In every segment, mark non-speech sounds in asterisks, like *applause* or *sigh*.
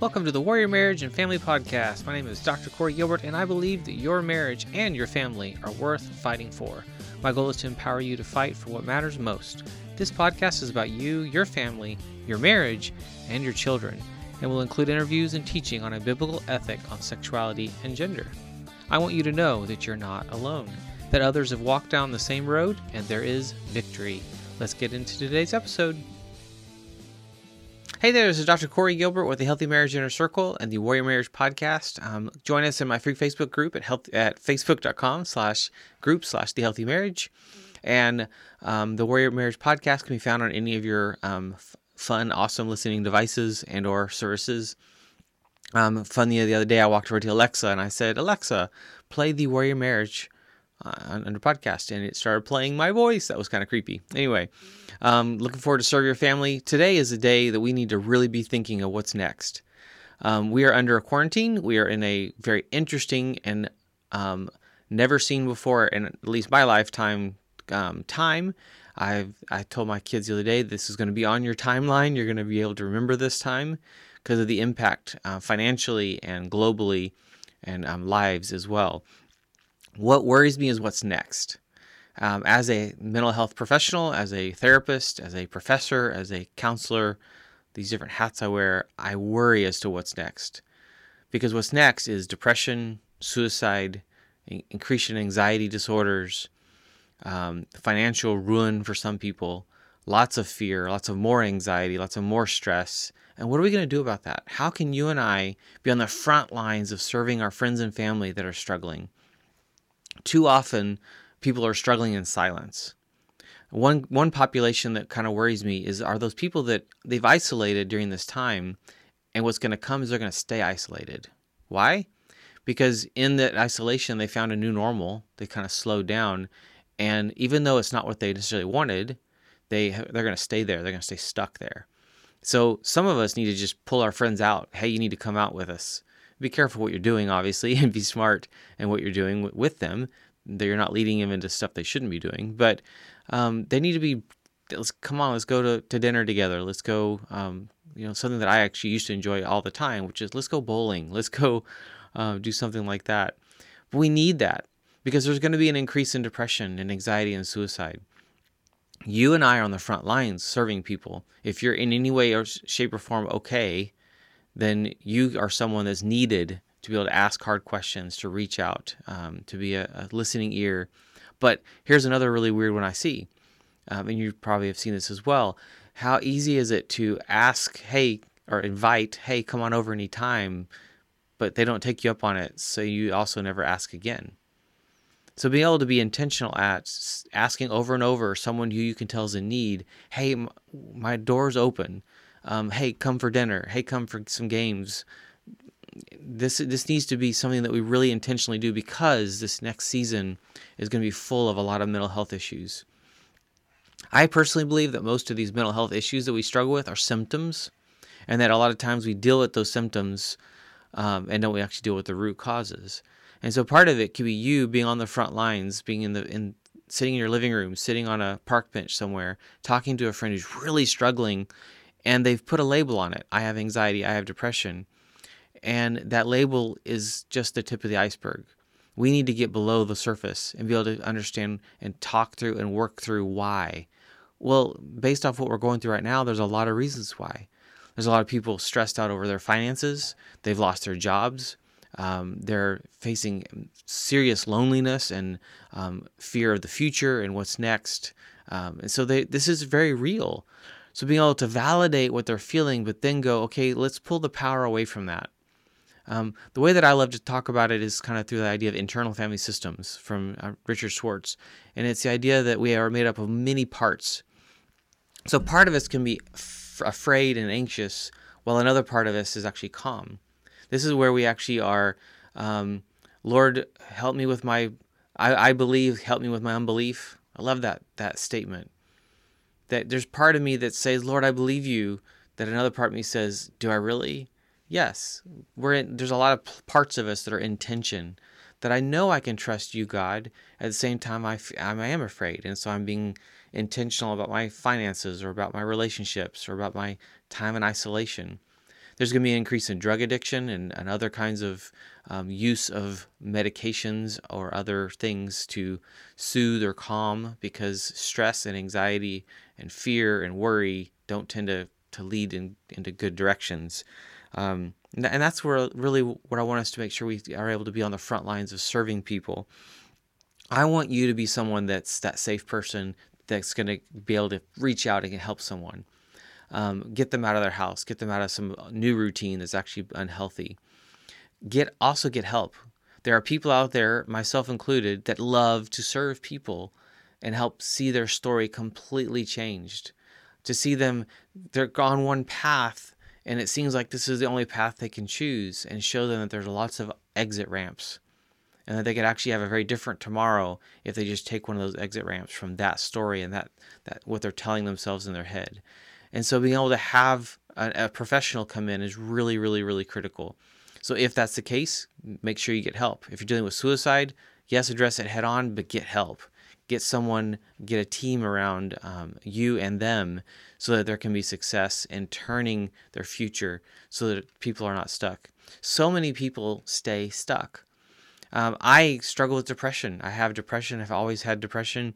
Welcome to the Warrior Marriage and Family Podcast. My name is Dr. Corey Gilbert, and I believe that your marriage and your family are worth fighting for. My goal is to empower you to fight for what matters most. This podcast is about you, your family, your marriage, and your children, and will include interviews and teaching on a biblical ethic on sexuality and gender. I want you to know that you're not alone, that others have walked down the same road, and there is victory. Let's get into today's episode. Hey there, this is Dr. Corey Gilbert with the Healthy Marriage Inner Circle and the Warrior Marriage Podcast. Um, join us in my free Facebook group at health at facebook.com slash group slash the healthy marriage. And um, the Warrior Marriage Podcast can be found on any of your um, f- fun, awesome listening devices and or services. Um, funny the other day, I walked over to Alexa and I said, Alexa, play the Warrior Marriage uh, under podcast, and it started playing my voice. That was kind of creepy. Anyway, um, looking forward to serve your family. Today is a day that we need to really be thinking of what's next. Um, we are under a quarantine. We are in a very interesting and um, never seen before, in at least my lifetime, um, time. I've I told my kids the other day this is going to be on your timeline. You're going to be able to remember this time because of the impact uh, financially and globally and um, lives as well. What worries me is what's next. Um, as a mental health professional, as a therapist, as a professor, as a counselor, these different hats I wear, I worry as to what's next. Because what's next is depression, suicide, increase in anxiety disorders, um, financial ruin for some people, lots of fear, lots of more anxiety, lots of more stress. And what are we going to do about that? How can you and I be on the front lines of serving our friends and family that are struggling? Too often, people are struggling in silence. One one population that kind of worries me is are those people that they've isolated during this time, and what's going to come is they're going to stay isolated. Why? Because in that isolation, they found a new normal. They kind of slowed down, and even though it's not what they necessarily wanted, they they're going to stay there. They're going to stay stuck there. So some of us need to just pull our friends out. Hey, you need to come out with us. Be careful what you're doing, obviously, *laughs* and be smart in what you're doing with them that you're not leading them into stuff they shouldn't be doing. But um, they need to be. Let's come on. Let's go to, to dinner together. Let's go. Um, you know, something that I actually used to enjoy all the time, which is let's go bowling. Let's go uh, do something like that. But we need that because there's going to be an increase in depression and anxiety and suicide. You and I are on the front lines serving people. If you're in any way or shape or form okay, then you are someone that's needed to be able to ask hard questions, to reach out, um, to be a, a, listening ear. But here's another really weird one I see, um, and you probably have seen this as well. How easy is it to ask, hey, or invite, hey, come on over anytime, but they don't take you up on it, so you also never ask again. So being able to be intentional at asking over and over someone who you can tell is in need, hey, my door's open. Um, hey, come for dinner. Hey, come for some games this this needs to be something that we really intentionally do because this next season is going to be full of a lot of mental health issues. I personally believe that most of these mental health issues that we struggle with are symptoms, and that a lot of times we deal with those symptoms um, and don't we actually deal with the root causes. And so part of it could be you being on the front lines, being in the in sitting in your living room, sitting on a park bench somewhere, talking to a friend who's really struggling, and they've put a label on it. I have anxiety. I have depression and that label is just the tip of the iceberg. We need to get below the surface and be able to understand and talk through and work through why. Well, based off what we're going through right now, there's a lot of reasons why. There's a lot of people stressed out over their finances, they've lost their jobs, um, they're facing serious loneliness and um, fear of the future and what's next. Um, and so they, this is very real. So being able to validate what they're feeling, but then go, okay, let's pull the power away from that. Um, the way that I love to talk about it is kind of through the idea of internal family systems from uh, Richard Schwartz. And it's the idea that we are made up of many parts. So part of us can be f- afraid and anxious, while another part of us is actually calm. This is where we actually are, um, Lord, help me with my, I, I believe, help me with my unbelief. I love that that statement. That there's part of me that says, Lord, I believe you. That another part of me says, Do I really? Yes, we're in, there's a lot of parts of us that are in tension. That I know I can trust you, God. At the same time, I, I am afraid, and so I'm being intentional about my finances, or about my relationships, or about my time in isolation. There's going to be an increase in drug addiction and, and other kinds of um, use of medications or other things to soothe or calm because stress and anxiety and fear and worry don't tend to, to lead in, into good directions. Um, and, that's where really what I want us to make sure we are able to be on the front lines of serving people. I want you to be someone that's that safe person that's going to be able to reach out and help someone. Um, get them out of their house, get them out of some new routine that's actually unhealthy. Get also get help. There are people out there, myself included, that love to serve people and help see their story completely changed. To see them, they're on one path and it seems like this is the only path they can choose and show them that there's lots of exit ramps and that they could actually have a very different tomorrow if they just take one of those exit ramps from that story and that, that what they're telling themselves in their head. And so being able to have a, a professional come in is really, really, really critical. So if that's the case, make sure you get help. If you're dealing with suicide, yes, address it head on, but get help. Get someone, get a team around um, you and them so that there can be success in turning their future so that people are not stuck. So many people stay stuck. Um, I struggle with depression. I have depression. I've always had depression.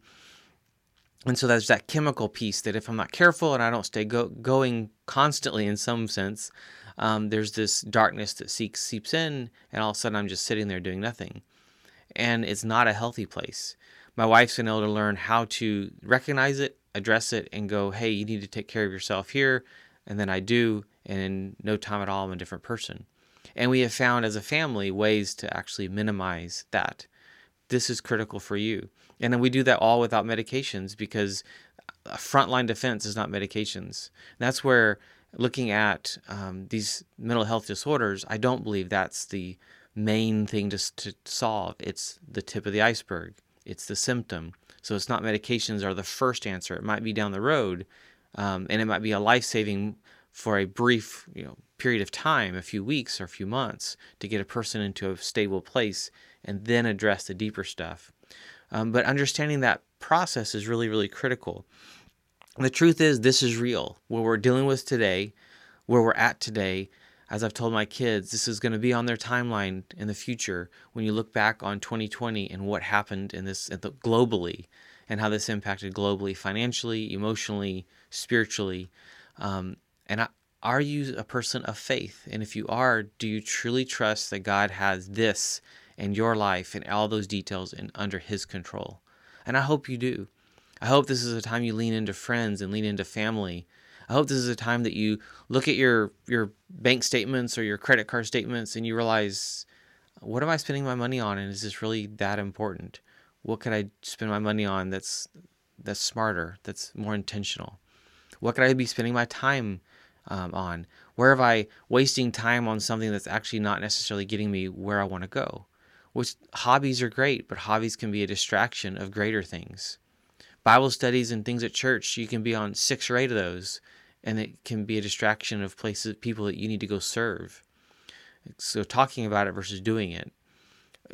And so there's that chemical piece that if I'm not careful and I don't stay go- going constantly in some sense, um, there's this darkness that seeks, seeps in, and all of a sudden I'm just sitting there doing nothing. And it's not a healthy place. My wife's been able to learn how to recognize it, address it, and go, hey, you need to take care of yourself here. And then I do, and in no time at all, I'm a different person. And we have found as a family ways to actually minimize that. This is critical for you. And then we do that all without medications because a frontline defense is not medications. And that's where looking at um, these mental health disorders, I don't believe that's the main thing to, to solve. It's the tip of the iceberg, it's the symptom. So it's not medications are the first answer. It might be down the road, um, and it might be a life saving for a brief you know period of time, a few weeks or a few months, to get a person into a stable place and then address the deeper stuff. Um, but understanding that process is really, really critical. The truth is, this is real. What we're dealing with today, where we're at today, as I've told my kids, this is going to be on their timeline in the future when you look back on 2020 and what happened in this globally and how this impacted globally, financially, emotionally, spiritually. Um, and I, are you a person of faith? And if you are, do you truly trust that God has this and your life and all those details in under his control. And I hope you do. I hope this is a time you lean into friends and lean into family. I hope this is a time that you look at your your bank statements or your credit card statements and you realize what am I spending my money on and is this really that important? What could I spend my money on that's that's smarter, that's more intentional? What could I be spending my time um, on? Where am I wasting time on something that's actually not necessarily getting me where I want to go? which hobbies are great, but hobbies can be a distraction of greater things. Bible studies and things at church, you can be on six or eight of those, and it can be a distraction of places, people that you need to go serve. So, talking about it versus doing it.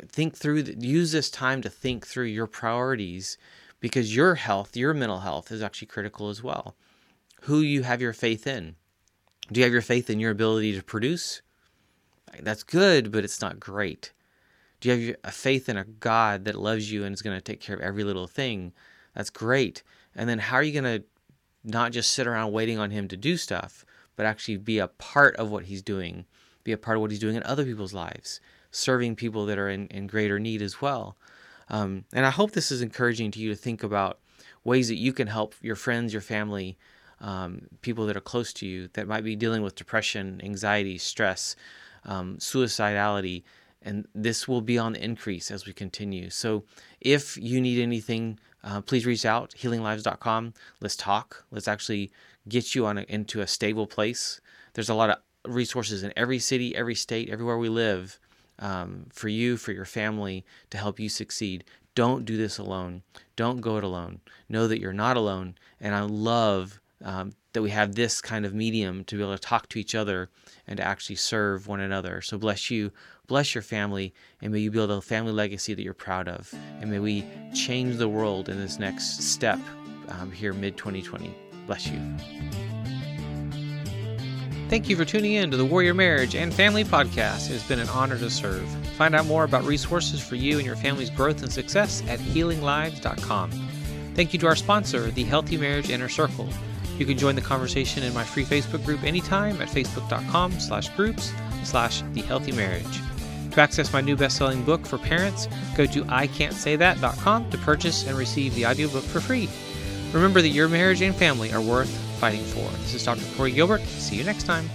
Think through, use this time to think through your priorities because your health, your mental health is actually critical as well. Who you have your faith in. Do you have your faith in your ability to produce? That's good, but it's not great. Do you have a faith in a God that loves you and is going to take care of every little thing? That's great. And then how are you going to not just sit around waiting on Him to do stuff, but actually be a part of what He's doing, be a part of what He's doing in other people's lives, serving people that are in, in greater need as well? Um, and I hope this is encouraging to you to think about ways that you can help your friends, your family, um, people that are close to you that might be dealing with depression, anxiety, stress, um, suicidality and this will be on the increase as we continue. So if you need anything, uh, please reach out, healinglives.com. Let's talk. Let's actually get you on a, into a stable place. There's a lot of resources in every city, every state, everywhere we live um, for you, for your family to help you succeed. Don't do this alone. Don't go it alone. Know that you're not alone. And I love um, that we have this kind of medium to be able to talk to each other and to actually serve one another. So bless you, bless your family, and may you build a family legacy that you're proud of. And may we change the world in this next step um, here mid 2020. Bless you. Thank you for tuning in to the Warrior Marriage and Family Podcast. It has been an honor to serve. Find out more about resources for you and your family's growth and success at healinglives.com. Thank you to our sponsor, the Healthy Marriage Inner Circle. You can join the conversation in my free Facebook group anytime at facebook.com slash groups slash the healthy marriage. Access my new best-selling book for parents, go to ican'tsaythat.com to purchase and receive the audiobook for free. Remember that your marriage and family are worth fighting for. This is Dr. Corey Gilbert. See you next time.